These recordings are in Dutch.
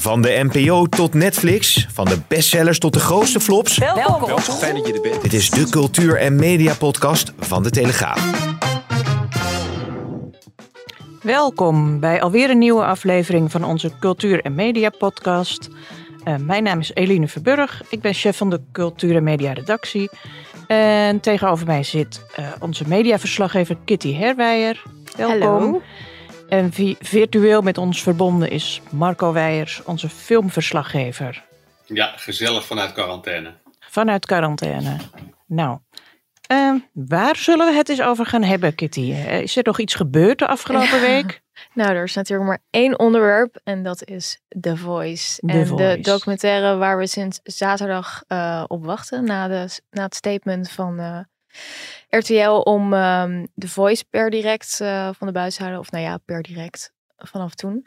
Van de NPO tot Netflix, van de bestsellers tot de grootste flops. Welkom. Fijn dat je er bent. Dit is de cultuur- en media-podcast van de Telegraaf. Welkom bij alweer een nieuwe aflevering van onze cultuur- en media-podcast. Uh, mijn naam is Eline Verburg. Ik ben chef van de cultuur- en media-redactie. En tegenover mij zit uh, onze mediaverslaggever Kitty Herwijer. Welkom. Hallo. En vi- virtueel met ons verbonden is Marco Weijers, onze filmverslaggever. Ja, gezellig vanuit quarantaine. Vanuit quarantaine. Nou, uh, waar zullen we het eens over gaan hebben, Kitty? Is er nog iets gebeurd de afgelopen week? Nou, er is natuurlijk maar één onderwerp en dat is The Voice. The en Voice. de documentaire waar we sinds zaterdag uh, op wachten na, de, na het statement van uh, RTL om um, The Voice per direct uh, van de buis te houden. Of nou ja, per direct vanaf toen.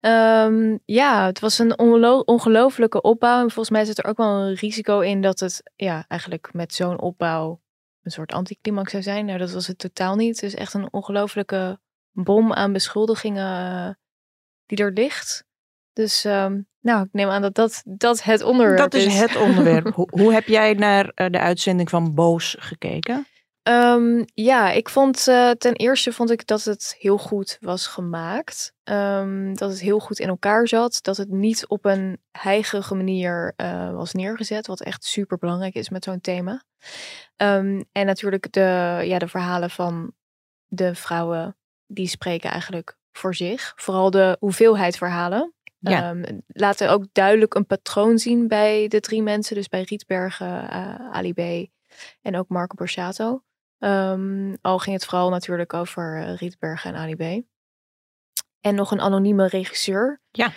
Um, ja, het was een ongelofelijke opbouw. En volgens mij zit er ook wel een risico in dat het ja, eigenlijk met zo'n opbouw een soort anticlimax zou zijn. Nou, dat was het totaal niet. Het is echt een ongelofelijke bom aan beschuldigingen uh, die er ligt. Dus um, nou, ik neem aan dat dat, dat het onderwerp Dat is is. het onderwerp. hoe, hoe, heb jij naar uh, de uitzending van Boos gekeken? Um, ja, ik vond uh, ten eerste vond ik dat het heel goed was gemaakt. Um, dat het heel goed in elkaar zat. Dat het niet op een heigige manier uh, was neergezet. Wat echt super belangrijk is met zo'n thema. Um, en natuurlijk de, ja, de verhalen van de vrouwen. Die spreken eigenlijk voor zich. Vooral de hoeveelheid verhalen. Ja. Um, laten ook duidelijk een patroon zien bij de drie mensen. Dus bij Rietbergen, uh, Ali B. En ook Marco Borsato. Um, al ging het vooral natuurlijk over uh, Rietbergen en Ali B. En nog een anonieme regisseur. Ja.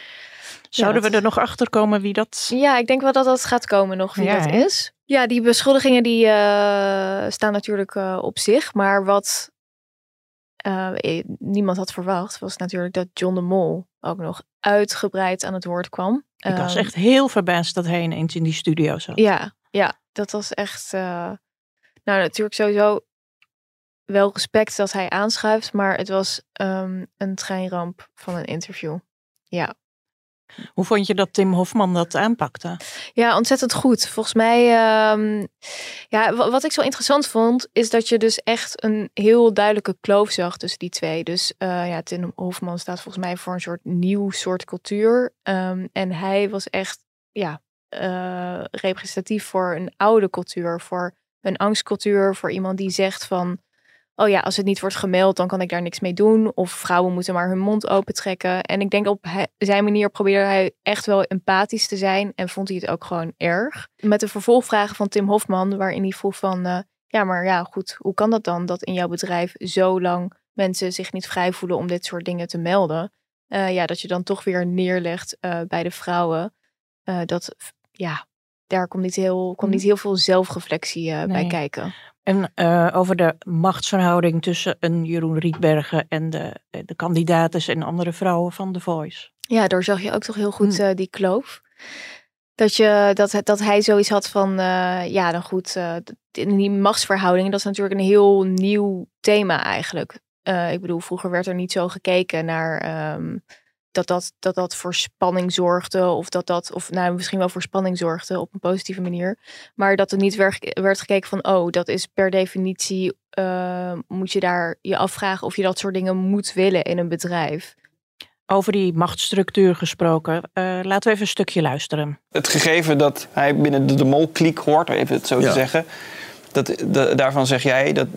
Zouden ja, we er nog achter komen wie dat... Ja, ik denk wel dat dat gaat komen nog wie ja, dat is. Ja, die beschuldigingen die uh, staan natuurlijk uh, op zich. Maar wat uh, niemand had verwacht was natuurlijk dat John de Mol ook nog uitgebreid aan het woord kwam. Ik was um, echt heel verbaasd dat hij ineens in die studio zat. Ja, ja dat was echt... Nou, natuurlijk sowieso wel respect dat hij aanschuift, maar het was um, een treinramp van een interview. Ja. Hoe vond je dat Tim Hofman dat aanpakte? Ja, ontzettend goed. Volgens mij, um, ja, wat ik zo interessant vond, is dat je dus echt een heel duidelijke kloof zag tussen die twee. Dus uh, ja, Tim Hofman staat volgens mij voor een soort nieuw soort cultuur. Um, en hij was echt, ja, uh, representatief voor een oude cultuur, voor een angstcultuur, voor iemand die zegt van, oh ja, als het niet wordt gemeld, dan kan ik daar niks mee doen. Of vrouwen moeten maar hun mond open trekken. En ik denk op zijn manier probeerde hij echt wel empathisch te zijn en vond hij het ook gewoon erg. Met de vervolgvragen van Tim Hofman, waarin hij vroeg van, uh, ja, maar ja, goed, hoe kan dat dan dat in jouw bedrijf zo lang mensen zich niet vrij voelen om dit soort dingen te melden? Uh, ja, dat je dan toch weer neerlegt uh, bij de vrouwen. Dat, ja, daar komt niet heel, komt niet heel veel zelfreflectie nee. bij kijken. En uh, over de machtsverhouding tussen een Jeroen Rietbergen en de, de kandidaten en andere vrouwen van The Voice. Ja, daar zag je ook toch heel goed uh, die kloof. Dat, je, dat, dat hij zoiets had van, ja dan goed, die machtsverhouding, dat is natuurlijk een heel nieuw thema eigenlijk. ik bedoel, vroeger werd er niet zo gekeken naar... Um, dat dat, dat dat voor spanning zorgde. Of dat dat, of nou misschien wel voor spanning zorgde op een positieve manier. Maar dat er niet werd, werd gekeken van, oh, dat is per definitie, uh, moet je daar je afvragen of je dat soort dingen moet willen in een bedrijf. Over die machtsstructuur gesproken, uh, laten we even een stukje luisteren. Het gegeven dat hij binnen de, de mol-kliek hoort, even het zo ja. te zeggen. Dat, de, daarvan zeg jij, dat,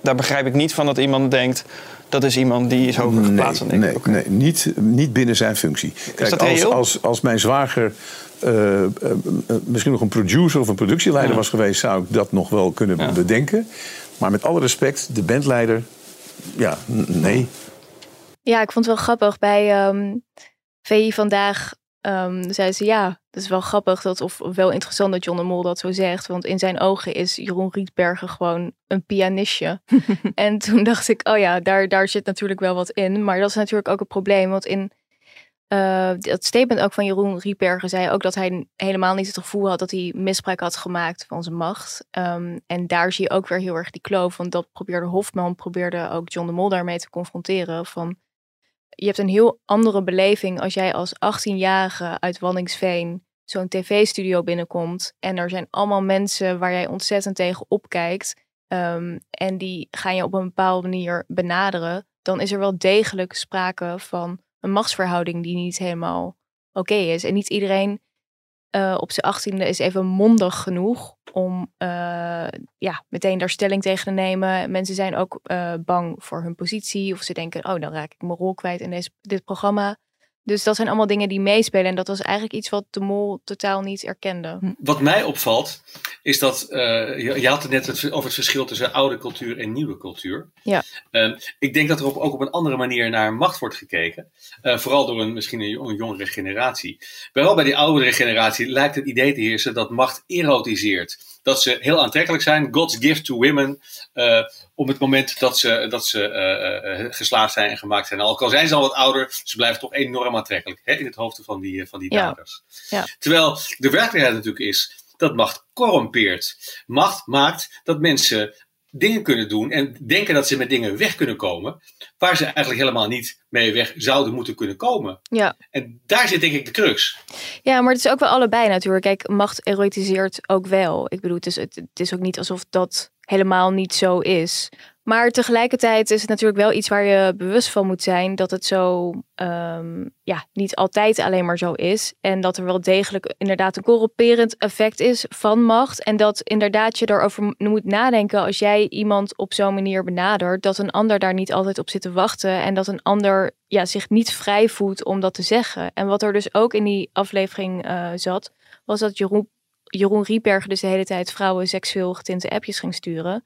daar begrijp ik niet van dat iemand denkt dat is iemand die is hoger geplaatst. Nee, nee, okay. nee niet, niet binnen zijn functie. Kijk, als, als, als mijn zwager uh, uh, misschien nog een producer of een productieleider ja. was geweest, zou ik dat nog wel kunnen ja. bedenken. Maar met alle respect, de bandleider, ja, nee. Ja, ik vond het wel grappig. Bij um, VI vandaag um, zei ze ja, dat is wel grappig dat, of wel interessant dat John de Mol dat zo zegt. Want in zijn ogen is Jeroen Rietbergen gewoon een pianistje. en toen dacht ik, oh ja, daar, daar zit natuurlijk wel wat in. Maar dat is natuurlijk ook een probleem. Want in uh, dat statement ook van Jeroen Rietbergen zei ook dat hij helemaal niet het gevoel had dat hij misbruik had gemaakt van zijn macht. Um, en daar zie je ook weer heel erg die kloof. Want dat probeerde Hofman, probeerde ook John de Mol daarmee te confronteren. Van je hebt een heel andere beleving als jij als 18-jarige uit Wanningsveen zo'n tv-studio binnenkomt. En er zijn allemaal mensen waar jij ontzettend tegen opkijkt. Um, en die gaan je op een bepaalde manier benaderen. Dan is er wel degelijk sprake van een machtsverhouding die niet helemaal oké is. En niet iedereen uh, op zijn achttiende is even mondig genoeg om uh, ja, meteen daar stelling tegen te nemen. Mensen zijn ook uh, bang voor hun positie. Of ze denken, oh, dan raak ik mijn rol kwijt in deze, dit programma. Dus dat zijn allemaal dingen die meespelen. En dat was eigenlijk iets wat de mol totaal niet erkende. Hm. Wat mij opvalt, is dat uh, je, je, had het net het, over het verschil tussen oude cultuur en nieuwe cultuur. Ja. Uh, ik denk dat er op, ook op een andere manier naar macht wordt gekeken. Uh, vooral door een, misschien een, een jongere generatie. Wel bij die oudere generatie lijkt het idee te heersen dat macht erotiseert. Dat ze heel aantrekkelijk zijn. God's gift to women. Uh, op het moment dat ze, dat ze geslaagd zijn en gemaakt zijn. Al zijn ze al wat ouder, ze blijven toch enorm aantrekkelijk hè, in het hoofd van die, van die daders. Ja. Ja. Terwijl de werkelijkheid natuurlijk is dat macht corrompeert. Macht maakt dat mensen dingen kunnen doen en denken dat ze met dingen weg kunnen komen, waar ze eigenlijk helemaal niet mee weg zouden moeten kunnen komen. Ja. En daar zit denk ik de crux. Ja, maar het is ook wel allebei natuurlijk. Kijk, macht erotiseert ook wel. Ik bedoel, het is, het, het is ook niet alsof dat helemaal niet zo is. Maar tegelijkertijd is het natuurlijk wel iets waar je bewust van moet zijn dat het zo um, ja, niet altijd alleen maar zo is. En dat er wel degelijk inderdaad een corrumperend effect is van macht. En dat inderdaad je erover moet nadenken als jij iemand op zo'n manier benadert, dat een ander daar niet altijd op zit te wachten. En dat een ander ja, zich niet vrij voelt om dat te zeggen. En wat er dus ook in die aflevering uh, zat, was dat Jeroen Jeroen Rietbergen dus de hele tijd vrouwen seksueel getinte appjes ging sturen.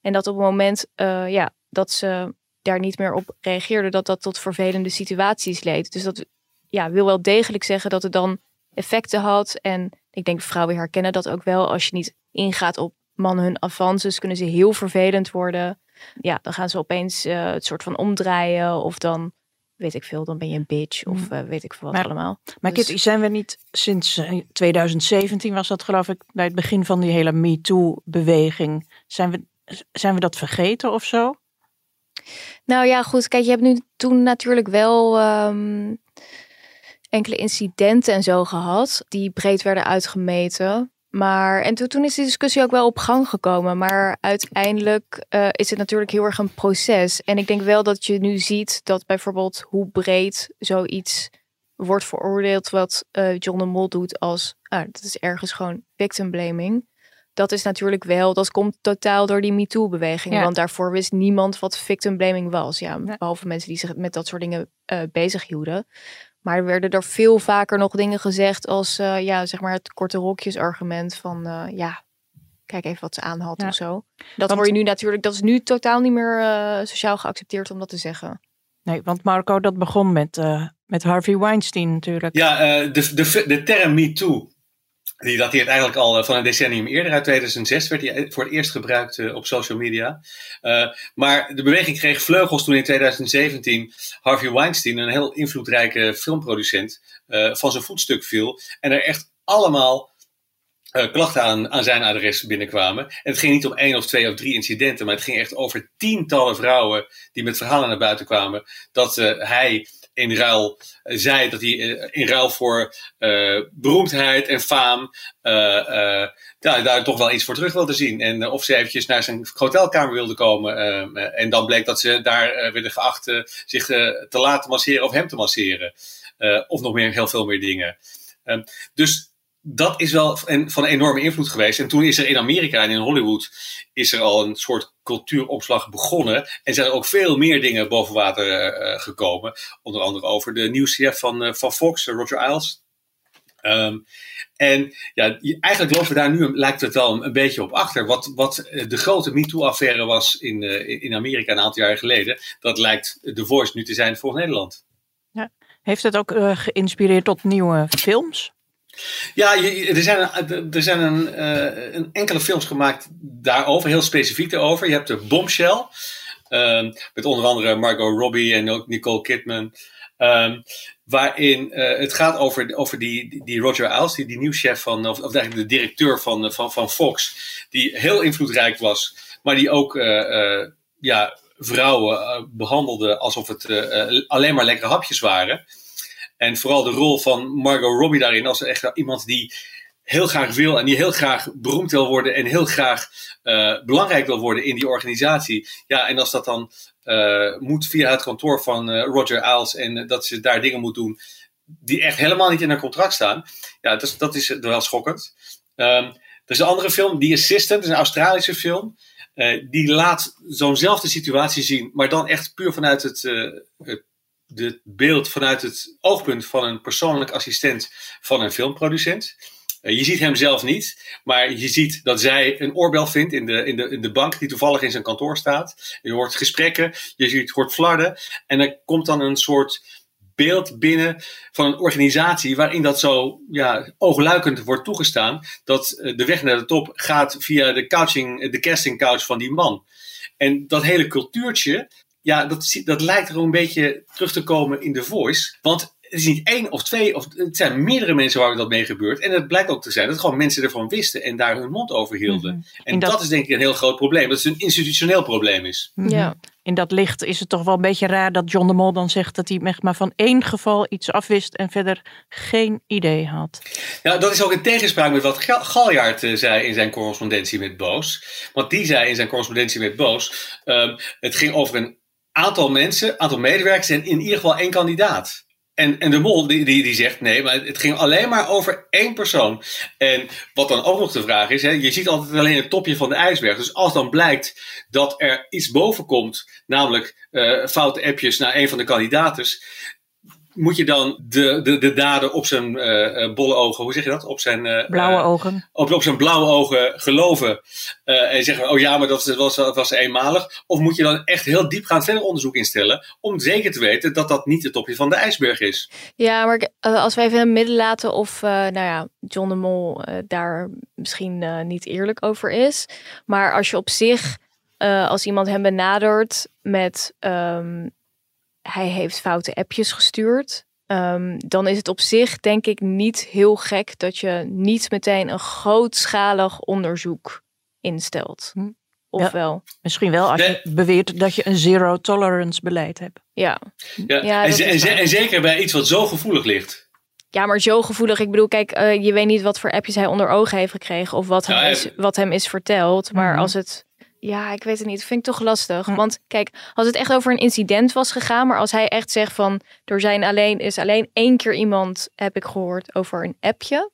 En dat op het moment uh, ja, dat ze daar niet meer op reageerde, dat dat tot vervelende situaties leed. Dus dat ja, wil wel degelijk zeggen dat het dan effecten had. En ik denk vrouwen herkennen dat ook wel. Als je niet ingaat op mannen hun avances, kunnen ze heel vervelend worden. Ja, dan gaan ze opeens uh, het soort van omdraaien. Of dan weet ik veel, dan ben je een bitch of uh, weet ik veel wat maar, allemaal. Maar dus... Kitty, zijn we niet sinds 2017 was dat geloof ik bij het begin van die hele MeToo-beweging, zijn we, zijn we dat vergeten of zo? Nou ja, goed, kijk, je hebt nu toen natuurlijk wel um, enkele incidenten en zo gehad die breed werden uitgemeten. Maar, en toen, toen is die discussie ook wel op gang gekomen. Maar uiteindelijk uh, is het natuurlijk heel erg een proces. En ik denk wel dat je nu ziet dat bijvoorbeeld hoe breed zoiets wordt veroordeeld. Wat uh, John de Mol doet als, ah, dat is ergens gewoon victim blaming. Dat is natuurlijk wel, dat komt totaal door die MeToo-beweging. Ja. Want daarvoor wist niemand wat victim blaming was. Ja, behalve mensen die zich met dat soort dingen uh, bezig hielden. Maar er werden er veel vaker nog dingen gezegd als uh, ja, zeg maar het korte rokjes argument van uh, ja, kijk even wat ze aanhalt ja. of zo. Dat want, hoor je nu natuurlijk, dat is nu totaal niet meer uh, sociaal geaccepteerd om dat te zeggen. Nee, want Marco, dat begon met, met Harvey Weinstein natuurlijk. Ja, de, de, de term MeToo die dateert eigenlijk al eh, van een decennium eerder. Uit 2006 werd die voor het eerst gebruikt uh, op social media. Maar de beweging kreeg vleugels toen in 2017 Harvey Weinstein, een heel invloedrijke filmproducent, van zijn voetstuk viel. En er echt allemaal klachten aan, aan zijn adres binnenkwamen. En het ging niet om één of twee of drie incidenten, maar het ging echt over tientallen vrouwen die met verhalen naar buiten kwamen dat hij in ruil uh, zei dat hij uh, in ruil voor uh, beroemdheid en faam ja, daar toch wel iets voor terug wilde zien. En of ze eventjes naar zijn hotelkamer wilde komen. en dan bleek dat ze daar werden geacht zich te laten masseren of hem te masseren. of nog meer, heel veel meer dingen. Ehm, dus dat is wel van enorme invloed geweest. En toen is er in Amerika en in Hollywood is er al een soort cultuuropslag begonnen. En zijn er ook veel meer dingen boven water uh, gekomen. Onder andere over de nieuwschef van, uh, van Fox, Roger Ailes. Um, en ja, eigenlijk lopen we daar nu, lijkt het wel een, beetje op achter. Wat, wat eh, de grote MeToo-affaire was in, in Amerika een aantal jaar geleden, dat lijkt The Voice nu te zijn voor Nederland. Ja. Heeft het ook geïnspireerd tot nieuwe films? Ja, er zijn, er zijn een, uh, een, enkele films gemaakt daarover, heel specifiek daarover. Je hebt de Bombshell, um, met onder andere Margot Robbie en ook Nicole Kidman. Um, waarin uh, het gaat over, over die, die Roger Ailes, die, die nieuwschef van, of, of eigenlijk de directeur van, van, van Fox, die heel invloedrijk was, maar die ook ja, vrouwen behandelde alsof het alleen maar lekkere hapjes waren. En vooral de rol van Margot Robbie daarin als echt iemand die heel graag wil en die heel graag beroemd wil worden en heel graag uh, belangrijk wil worden in die organisatie. Ja, en als dat dan uh, moet via het kantoor van uh, Roger Ailes en dat ze daar dingen moet doen die echt helemaal niet in haar contract staan. Ja, dat is, dat is wel schokkend. Um, er is een andere film, The Assistant, is een Australische film. die laat zo'nzelfde situatie zien, maar dan echt puur vanuit het, het het beeld vanuit het oogpunt van een persoonlijk assistent van een filmproducent. Eh, je ziet hem zelf niet, maar je ziet dat zij een oorbel vindt in de, in de, in de bank die toevallig in zijn kantoor staat. Je hoort gesprekken, je ziet, hoort flarden en er komt dan een soort beeld binnen van een organisatie waarin dat zo ja, oogluikend wordt toegestaan dat eh, de weg naar de top gaat via de, couching, de casting couch van die man. En dat hele cultuurtje ja, dat, dat lijkt er een beetje terug te komen in The Voice. Want het is niet één of twee, of het zijn meerdere mensen waar dat mee gebeurt. En het blijkt ook te zijn dat gewoon mensen ervan wisten en daar hun mond over hielden. Mhm. En dat... is denk ik een heel groot probleem. Dat het een institutioneel probleem is. Mhm. Ja. In dat licht is het toch wel een beetje raar dat John de Mol dan zegt dat hij maar van één geval iets afwist en verder geen idee had. Ja, dat is ook in tegenspraak met wat Galjaard uh, zei in zijn correspondentie met Boos. Want die zei in zijn correspondentie met Boos, um, het ging over een aantal mensen, aantal medewerkers en in ieder geval één kandidaat. En, en de mol die, die, die zegt nee, maar het ging alleen maar over één persoon. En wat dan ook nog de vraag is, hè, je ziet altijd alleen het topje van de ijsberg. Dus als dan blijkt dat er iets boven komt, namelijk uh, foute appjes naar een van de kandidaten, moet je dan de, de, de daden op zijn uh, bolle ogen, hoe zeg je dat? Op zijn uh, blauwe ogen. Op, op zijn blauwe ogen geloven. en zeggen, oh ja, maar dat was, dat was eenmalig. Of moet je dan echt heel diepgaand verder onderzoek instellen om zeker te weten dat dat niet het topje van de ijsberg is? Ja, maar als wij even in het midden laten of nou ja, John de Mol daar misschien niet eerlijk over is. Maar als je op zich, als iemand hem benadert met um, hij heeft foute appjes gestuurd. Um, dan is het op zich denk ik niet heel gek dat je niet meteen een grootschalig onderzoek instelt. Hm. Of wel? Misschien wel als je beweert dat je een zero tolerance beleid hebt. Ja. ja. ja en, en, zeker bij iets wat zo gevoelig ligt. Ja, maar zo gevoelig. Ik bedoel, kijk, uh, je weet niet wat voor appjes hij onder ogen heeft gekregen. Of wat, hem, is, wat hem is verteld. Maar mhm. als het ja, ik weet het niet. Vind ik toch lastig. Want kijk, als het echt over een incident was gegaan, maar als hij echt zegt van er zijn alleen, is alleen één keer iemand, heb ik gehoord, over een appje.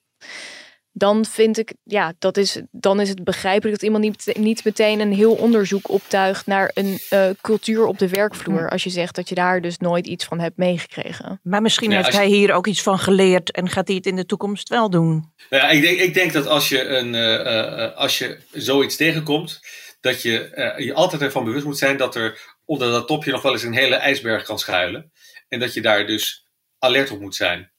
Dan vind ik, ja, dat is, dan is het begrijpelijk dat iemand niet, niet meteen een heel onderzoek optuigt naar een uh, cultuur op de werkvloer. Als je zegt dat je daar dus nooit iets van hebt meegekregen. Maar misschien heeft hij hier ook iets van geleerd en gaat hij het in de toekomst wel doen. Nou ja, ik, denk, ik denk dat als je, een, uh, uh, als je zoiets tegenkomt, dat je uh, je altijd ervan bewust moet zijn dat er onder dat topje nog wel eens een hele ijsberg kan schuilen. En dat je daar dus alert op moet zijn.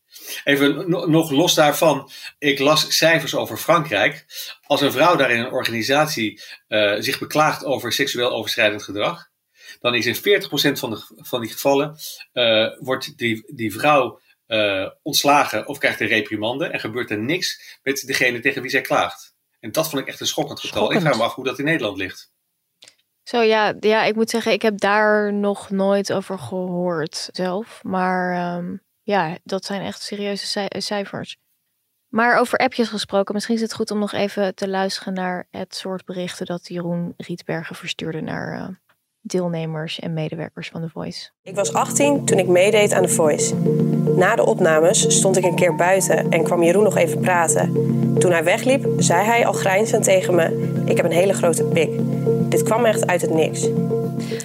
Even nog los daarvan, ik las cijfers over Frankrijk. Als een vrouw daar in een organisatie uh, zich beklaagt over seksueel overschrijdend gedrag, dan is in 40% van, de, van die gevallen uh, wordt die, die vrouw ontslagen of krijgt een reprimande en gebeurt er niks met degene tegen wie zij klaagt. En dat vond ik echt een schokkend getal. Ik vraag me af hoe dat in Nederland ligt. Zo ja, ja, ik moet zeggen, ik heb daar nog nooit over gehoord zelf. Maar um, ja, dat zijn echt serieuze cijfers. Maar over appjes gesproken, misschien is het goed om nog even te luisteren naar het soort berichten dat Jeroen Rietbergen verstuurde naar uh, deelnemers en medewerkers van The Voice. Ik was 18 toen ik meedeed aan The Voice. Na de opnames stond ik een keer buiten en kwam Jeroen nog even praten. Toen hij wegliep, zei hij al grijnzend tegen me: Ik heb een hele grote pik. Dit kwam echt uit het niks.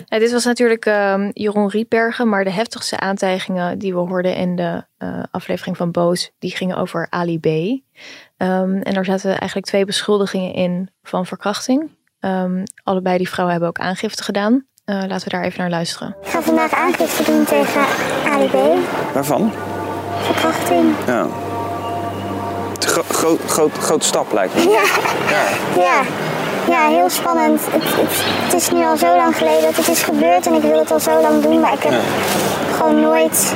Dit was natuurlijk uh, Jeroen Rietbergen, maar de heftigste aantijgingen die we hoorden in de uh, aflevering van Boos, die gingen over Ali B. Um, en daar zaten eigenlijk twee beschuldigingen in van verkrachting. Um, allebei die vrouwen hebben ook aangifte gedaan. Uh, laten we daar even naar luisteren. Ik ga vandaag aangifte doen tegen Ali B. Waarvan? Verkrachting. Ja. Gro groot, groot, grote stap lijkt me. Ja. Ja. ja. Ja, heel spannend. Het, het, het, is nu al zo lang geleden dat het is gebeurd en ik wil het al zo lang doen, maar ik heb gewoon nooit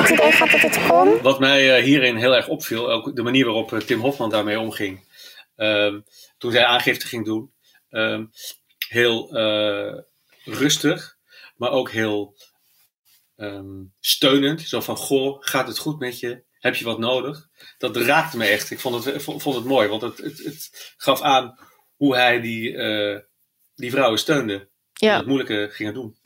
het idee gehad dat het kon. Wat mij uh, hierin heel erg opviel, ook de manier waarop uh, Tim Hofman daarmee omging. Um, toen zij aangifte ging doen. Um, heel uh, rustig, maar ook heel um, steunend. Zo van, goh, gaat het goed met je? Heb je wat nodig? Dat raakte me echt. Ik vond het, vond het mooi, want het, het, het gaf aan hoe hij die, uh, die vrouwen steunde. Ja. het moeilijke gingen doen.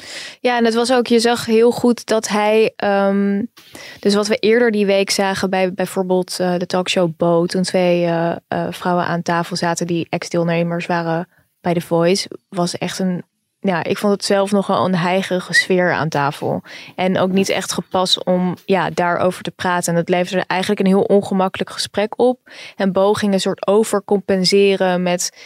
Ja, en het was ook, je zag heel goed dat hij. Um, dus wat we eerder die week zagen bij bijvoorbeeld uh, de talkshow Bo, toen twee uh, vrouwen aan tafel zaten die ex-deelnemers waren bij The Voice, was echt een ja, ik vond het zelf nogal een heigerige sfeer aan tafel. En ook niet echt gepast om ja, daarover te praten. En dat leverde eigenlijk een heel ongemakkelijk gesprek op. En Bo ging een soort overcompenseren met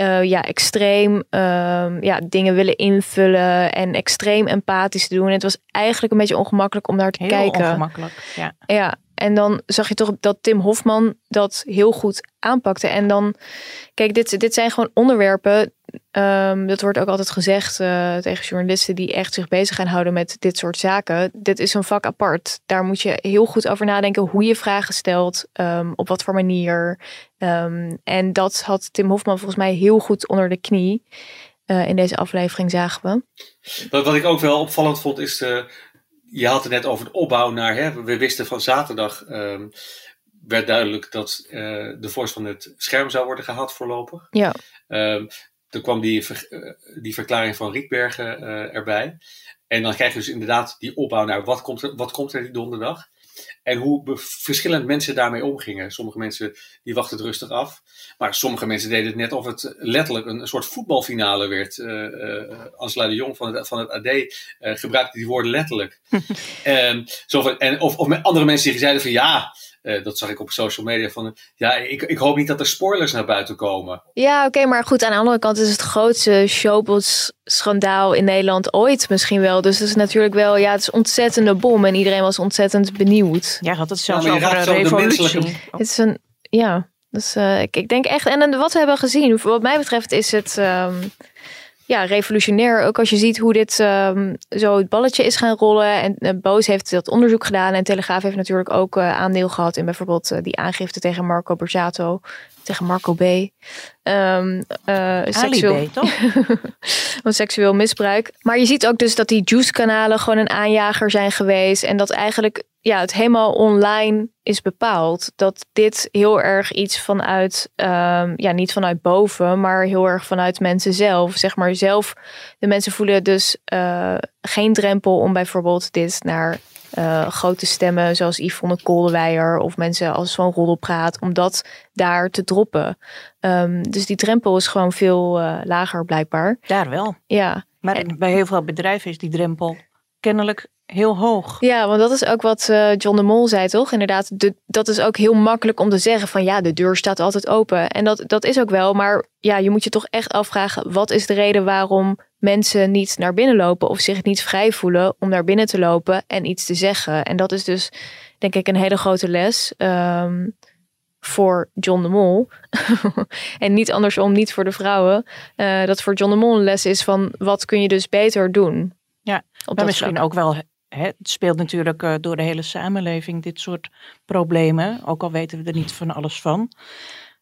uh, ja, extreem uh, ja, dingen willen invullen en extreem empathisch te doen. En het was eigenlijk een beetje ongemakkelijk om naar te heel kijken. ongemakkelijk, ja. Ja, en dan zag je toch dat Tim Hofman dat heel goed aanpakte. En dan, kijk, dit, dit zijn gewoon onderwerpen. Um, dat wordt ook altijd gezegd uh, tegen journalisten die echt zich bezig gaan houden met dit soort zaken. Dit is een vak apart. Daar moet je heel goed over nadenken hoe je vragen stelt, um, op wat voor manier. Um, en dat had Tim Hofman volgens mij heel goed onder de knie. Uh, in deze aflevering zagen we. Wat, wat ik ook wel opvallend vond is je had het net over de opbouw naar, hè, we wisten van zaterdag, werd duidelijk dat uh, de voice van het scherm zou worden gehaald voorlopig. Ja. Um, toen kwam die, uh, die verklaring van Rietbergen uh, erbij. En dan krijg je dus inderdaad die opbouw naar wat komt er, wat komt er die donderdag. En hoe verschillend mensen daarmee omgingen. Sommige mensen die wachten het rustig af. Maar sommige mensen deden het net of het letterlijk een, een soort voetbalfinale werd. Uh, uh, Angela de Jong van het, van het AD uh, gebruikte die woorden letterlijk. en, zo van, en, of, of met andere mensen die zeiden van ja, uh, dat zag ik op social media van. Ja, ik, ik hoop niet dat er spoilers naar buiten komen. Ja, oké, okay, maar goed, aan de andere kant is het grootste showbiz-schandaal in Nederland ooit misschien wel. Dus het is natuurlijk wel, ja, het is ontzettende bom en iedereen was ontzettend benieuwd. Ja, had het zelfs ja, over een revolutie. Menselijke... Het is een, ja, dus uh, ik, ik denk echt, en wat we hebben gezien, wat mij betreft is het. Um, ja, revolutionair. Ook als je ziet hoe dit um, zo het balletje is gaan rollen. En uh, Boos heeft dat onderzoek gedaan. En Telegraaf heeft natuurlijk ook uh, aandeel gehad in bijvoorbeeld uh, die aangifte tegen Marco Borsato. Tegen Marco B. Um, seksueel, B, toch? seksueel misbruik. Maar je ziet ook dus dat die juice-kanalen gewoon een aanjager zijn geweest. En dat eigenlijk ja, het helemaal online is bepaald. Dat dit heel erg iets vanuit, um, ja, niet vanuit boven, maar heel erg vanuit mensen zelf. Zeg maar zelf, de mensen voelen dus uh, geen drempel om bijvoorbeeld dit naar uh, grote stemmen zoals Yvonne Koldewijer of mensen als Van Roddelpraat, om dat daar te droppen. Um, dus die drempel is gewoon veel uh, lager blijkbaar. Daar wel. Ja. Maar en, bij heel veel bedrijven is die drempel kennelijk heel hoog. Ja, want dat is ook wat uh, John de Mol zei, toch? Inderdaad, de, dat is ook heel makkelijk om te zeggen van ja, de deur staat altijd open. En dat, dat is ook wel, maar ja, je moet je toch echt afvragen, wat is de reden waarom mensen niet naar binnen lopen of zich niet vrij voelen om naar binnen te lopen en iets te zeggen. En dat is dus, denk ik, een hele grote les. Um, voor John de Mol. en niet andersom, niet voor de vrouwen. Uh, dat voor John de Mol een les is van wat kun je dus beter doen. Ja, maar misschien vlak. ook wel het speelt natuurlijk uh, door de hele samenleving dit soort problemen. Ook al weten we er niet van alles van.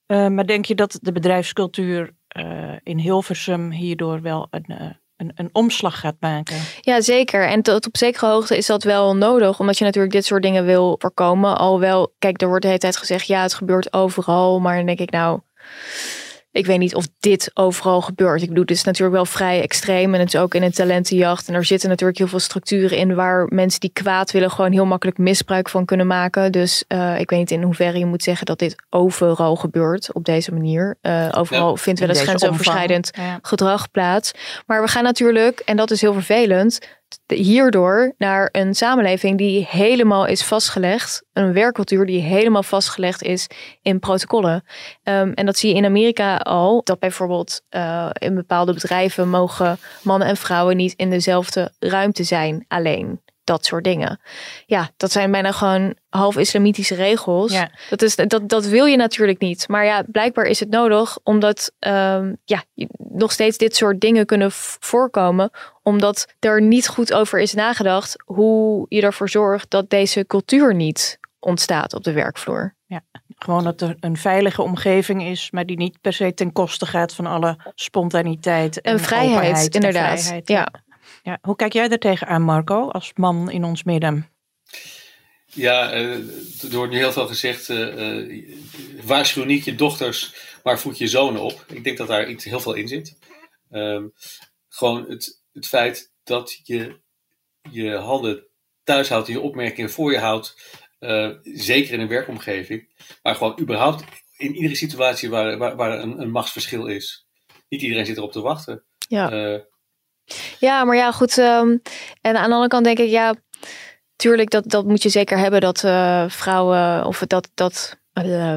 Uh, maar denk je dat de bedrijfscultuur uh, in Hilversum hierdoor wel een, een, een, omslag gaat maken? Ja, zeker. En tot op zekere hoogte is dat wel nodig. Omdat je natuurlijk dit soort dingen wil voorkomen. Alhoewel, kijk, er wordt de hele tijd gezegd, ja, het gebeurt overal. Maar dan denk ik nou ik weet niet of dit overal gebeurt. Ik bedoel, dit is natuurlijk wel vrij extreem en het is ook in een talentenjacht. En er zitten natuurlijk heel veel structuren in waar mensen die kwaad willen gewoon heel makkelijk misbruik van kunnen maken. Dus uh, ik weet niet in hoeverre je moet zeggen dat dit overal gebeurt op deze manier. Uh, overal ja, vindt wel eens grensoverschrijdend gedrag plaats. Maar we gaan natuurlijk, en dat is heel vervelend, hierdoor naar een samenleving die helemaal is vastgelegd, een werkcultuur die helemaal vastgelegd is in protocollen. Um, en dat zie je in Amerika al, dat bijvoorbeeld uh, in bepaalde bedrijven mogen mannen en vrouwen niet in dezelfde ruimte zijn alleen dat soort dingen. Ja, dat zijn bijna gewoon half islamitische regels. Ja. Dat, is, dat, dat wil je natuurlijk niet. Maar ja, blijkbaar is het nodig omdat um, ja, nog steeds dit soort dingen kunnen voorkomen. Omdat er niet goed over is nagedacht hoe je ervoor zorgt dat deze cultuur niet ontstaat op de werkvloer. Ja, gewoon dat er een veilige omgeving is, maar die niet per se ten koste gaat van alle spontaniteit en, en vrijheid. Inderdaad. vrijheid. Ja. Ja, hoe kijk jij er tegenaan, Marco, als man in ons midden? Ja, uh, er wordt nu heel veel gezegd, uh, waarschuw niet je dochters, maar voed je zonen op. Ik denk dat daar iets, heel veel in zit. Ehm, gewoon het, het feit dat je je handen thuis houdt en je opmerkingen voor je houdt, zeker in een werkomgeving, maar gewoon überhaupt in iedere situatie waar, waar, waar een, een machtsverschil is. Niet iedereen zit erop te wachten. Ja. Ja, maar ja, goed. Um, en aan de andere kant denk ik, ja, tuurlijk, dat, dat moet je zeker hebben dat uh, vrouwen of dat. dat uh,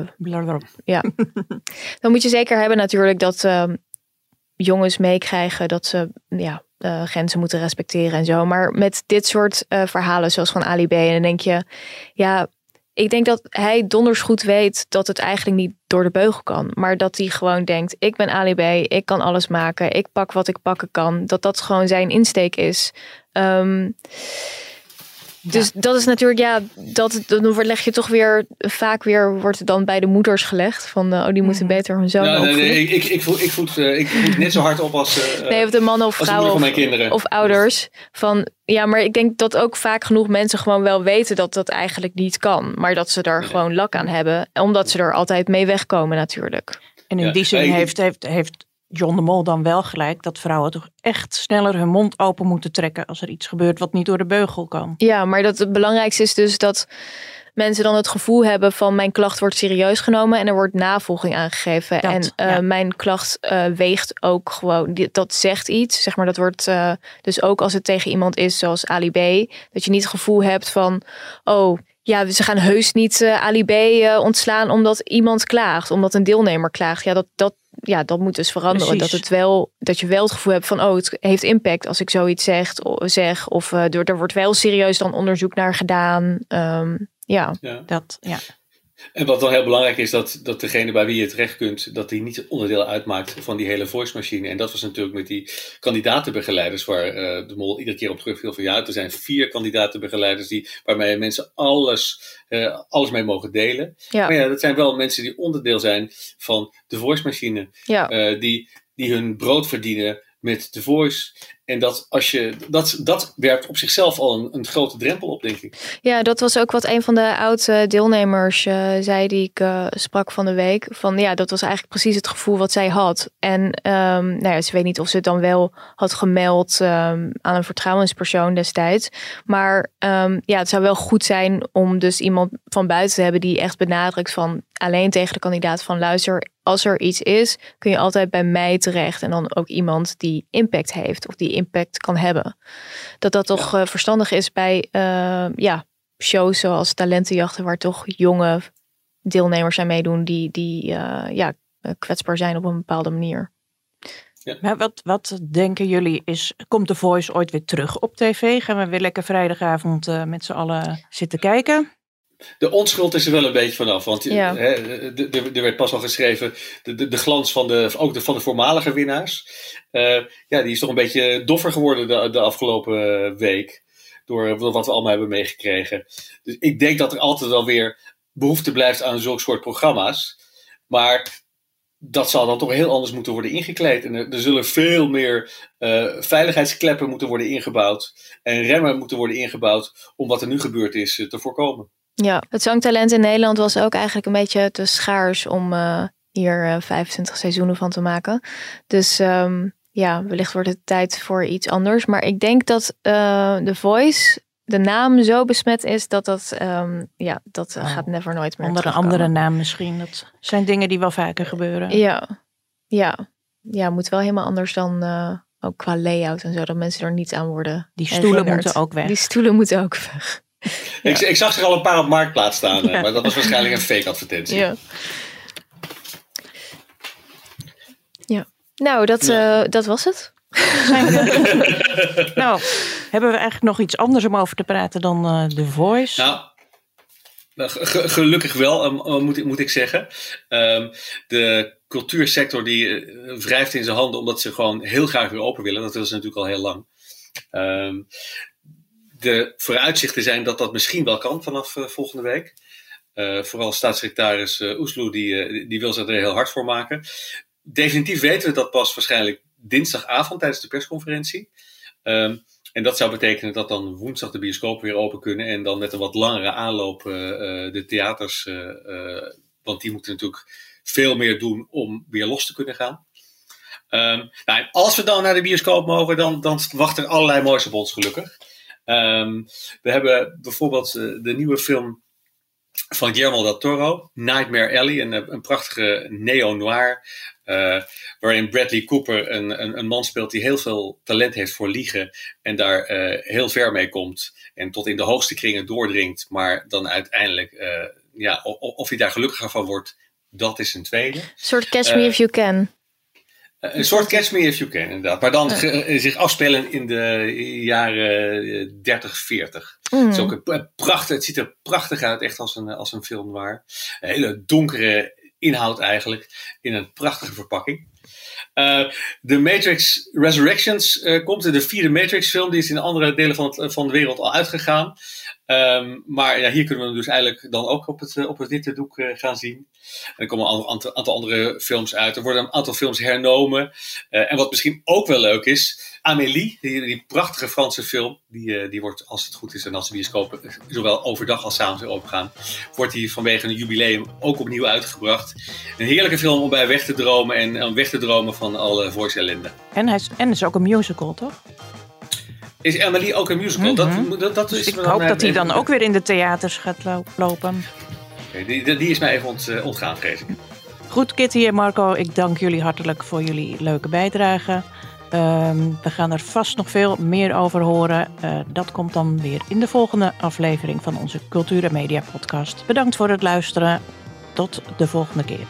ja, dan moet je zeker hebben natuurlijk dat uh, jongens meekrijgen dat ze ja, grenzen moeten respecteren en zo. Maar met dit soort verhalen, zoals van Ali B, en dan denk je, ja, ik denk dat hij donders goed weet dat het eigenlijk niet door de beugel kan. Maar dat hij gewoon denkt, ik ben Ali ik kan alles maken, ik pak wat ik pakken kan. Dat dat gewoon zijn insteek is. Um, dus dat is natuurlijk, ja, dat, dan leg je toch weer, vaak weer wordt het dan bij de moeders gelegd. Van, uh, oh, die moeten mhm. beter hun zoon ja, nee, nee, ik, ik, voed, ik, voed, uh, ik voed net zo hard op als, uh, nee, of de man of vrouw of, of, ouders. Van, ja, maar ik denk dat ook vaak genoeg mensen gewoon wel weten dat dat eigenlijk niet kan. Maar dat ze er gewoon lak aan hebben. Omdat ze er altijd mee wegkomen natuurlijk. En in die zin heeft, heeft, heeft John de Mol dan wel gelijk dat vrouwen toch echt sneller hun mond open moeten trekken als er iets gebeurt wat niet door de beugel kan. Ja, maar dat het belangrijkste is dus dat mensen dan het gevoel hebben van mijn klacht wordt serieus genomen en er wordt navolging aangegeven. en uh, mijn klacht uh, weegt ook gewoon, dat zegt iets. Zeg maar, dat wordt uh, dus ook als het tegen iemand is zoals Ali B. Dat je niet het gevoel hebt van, oh ja, ze gaan heus niet Ali B ontslaan omdat iemand klaagt, omdat een deelnemer klaagt. Ja, dat, dat, ja, dat moet dus veranderen. Dat, het wel, dat je wel het gevoel hebt van, oh, het heeft impact als ik zoiets zeg. zeg of uh, er, er wordt wel serieus dan onderzoek naar gedaan. Um, ja, ja, dat, ja. En wat dan heel belangrijk is, dat, dat degene bij wie je terecht kunt, dat die niet onderdeel uitmaakt van die hele voice machine. En dat was natuurlijk met die kandidatenbegeleiders, waar uh, de mol iedere keer op terugviel van ja, er zijn vier kandidatenbegeleiders die, waarmee mensen alles, uh, alles mee mogen delen. Ja. Maar ja, dat zijn wel mensen die onderdeel zijn van de voice machine. Ja. Uh, die, die hun brood verdienen met de voice. En dat, als je, dat, dat werpt op zichzelf al een, een grote drempel op, denk ik. Ja, dat was ook wat een van de oude deelnemers uh, zei, die ik uh, sprak van de week. Van ja, dat was eigenlijk precies het gevoel wat zij had. En um, nou ja, ze weet niet of ze het dan wel had gemeld um, aan een vertrouwenspersoon destijds. Maar um, ja, het zou wel goed zijn om dus iemand van buiten te hebben die echt benadrukt van alleen tegen de kandidaat van luister, als er iets is, kun je altijd bij mij terecht. En dan ook iemand die impact heeft of die impact kan hebben. Dat dat toch ja. Eh, verstandig is bij uh, ja, shows zoals talentenjachten, waar toch jonge deelnemers aan meedoen die, die uh, ja, kwetsbaar zijn op een bepaalde manier. Ja. Maar wat, wat denken jullie is, komt The Voice ooit weer terug op tv? Gaan we weer lekker vrijdagavond uh, met z'n allen zitten kijken? De onschuld is er wel een beetje vanaf. Want ja. hè, er werd pas al geschreven, de, de, de, glans van de, ook de, van de voormalige winnaars. Uh, ja, die is toch een beetje doffer geworden de, de afgelopen week. Door wat we allemaal hebben meegekregen. Dus ik denk dat er altijd wel weer behoefte blijft aan zulke soort programma's. Maar dat zal dan toch heel anders moeten worden ingekleed. En er, er zullen veel meer uh, veiligheidskleppen moeten worden ingebouwd. En remmen moeten worden ingebouwd om wat er nu gebeurd is te voorkomen. Ja, het zangtalent in Nederland was ook eigenlijk een beetje te schaars om uh, hier 25 seizoenen van te maken. Dus um, ja, wellicht wordt het tijd voor iets anders. Maar ik denk dat uh, The Voice, de naam zo besmet is dat dat, um, ja, dat oh. gaat never nooit meer Onder een andere naam misschien. Dat zijn dingen die wel vaker gebeuren. Ja, ja. Ja, moet wel helemaal anders dan ook qua layout en zo. Dat mensen er niet aan worden Die stoelen moeten ook weg. Die stoelen moeten ook weg. Ik, ik, zag er al een paar op marktplaats staan. Maar dat was waarschijnlijk een fake advertentie. Ja. Ja. Nou, dat, uh, dat was het. nou, hebben we eigenlijk nog iets anders om over te praten dan uh, The Voice? Nou, gelukkig wel, um, moet, ik, moet ik zeggen. Um, de cultuursector die wrijft in zijn handen omdat ze gewoon heel graag weer open willen. Dat willen ze natuurlijk al heel lang. Um, de vooruitzichten zijn dat dat misschien wel kan vanaf uh, volgende week. Uh, vooral staatssecretaris uh, Oesloe die, die wil zich er heel hard voor maken definitief weten we dat pas waarschijnlijk dinsdagavond tijdens de persconferentie. Um, en dat zou betekenen dat dan woensdag de bioscopen weer open kunnen. En dan met een wat langere aanloop de theaters. Want die moeten natuurlijk veel meer doen om weer los te kunnen gaan. Um, nou, als we dan naar de bioscoop mogen, dan, dan wachten er allerlei moois op ons gelukkig. Um, we hebben bijvoorbeeld de nieuwe film van Guillermo del Toro, Nightmare Alley, een, een prachtige neo-noir uh, waarin Bradley Cooper een, een, een, man speelt die heel veel talent heeft voor liegen en daar uh, heel ver mee komt en tot in de hoogste kringen doordringt, maar dan uiteindelijk, uh, ja, of, of hij daar gelukkiger van wordt, dat is een tweede. Een soort Catch Me If You Can. Een soort Catch Me If You Can, inderdaad. Maar dan zich afspelen in de jaren 30, 40. Mm. Het, is ook een prachtig, het ziet er prachtig uit, echt als een, als een film waar. Een hele donkere inhoud eigenlijk in een prachtige verpakking. Uh, de Matrix Resurrections uh, komt. De vierde Matrix-film die is in andere delen van, het, van de wereld al uitgegaan. Um, maar ja, hier kunnen we hem dus eigenlijk dan ook op het, op het witte doek uh, gaan zien. er komen een aantal, andere films uit. Er worden een aantal films hernomen. en wat misschien ook wel leuk is, Amélie, die, prachtige Franse film, die, die wordt, als het goed is en als de bioscopen zowel overdag als s'avonds weer open gaan, wordt die vanwege een jubileum ook opnieuw uitgebracht. Een heerlijke film om bij weg te dromen en om weg te dromen van alle voice ellende. En hij is, en is ook een musical, toch? Is Amélie ook een musical? Mm -hmm. dat, dat, dat dus is ik hoop dat hij dan ook weer in de theaters gaat lopen. Okay, die, die, is mij even ont, uh, ontgaan, ik. Goed, Kitty en Marco, ik dank jullie hartelijk voor jullie leuke bijdrage. Um, we gaan er vast nog veel meer over horen. Uh, dat komt dan weer in de volgende aflevering van onze Cultuur en Media podcast. Bedankt voor het luisteren. Tot de volgende keer.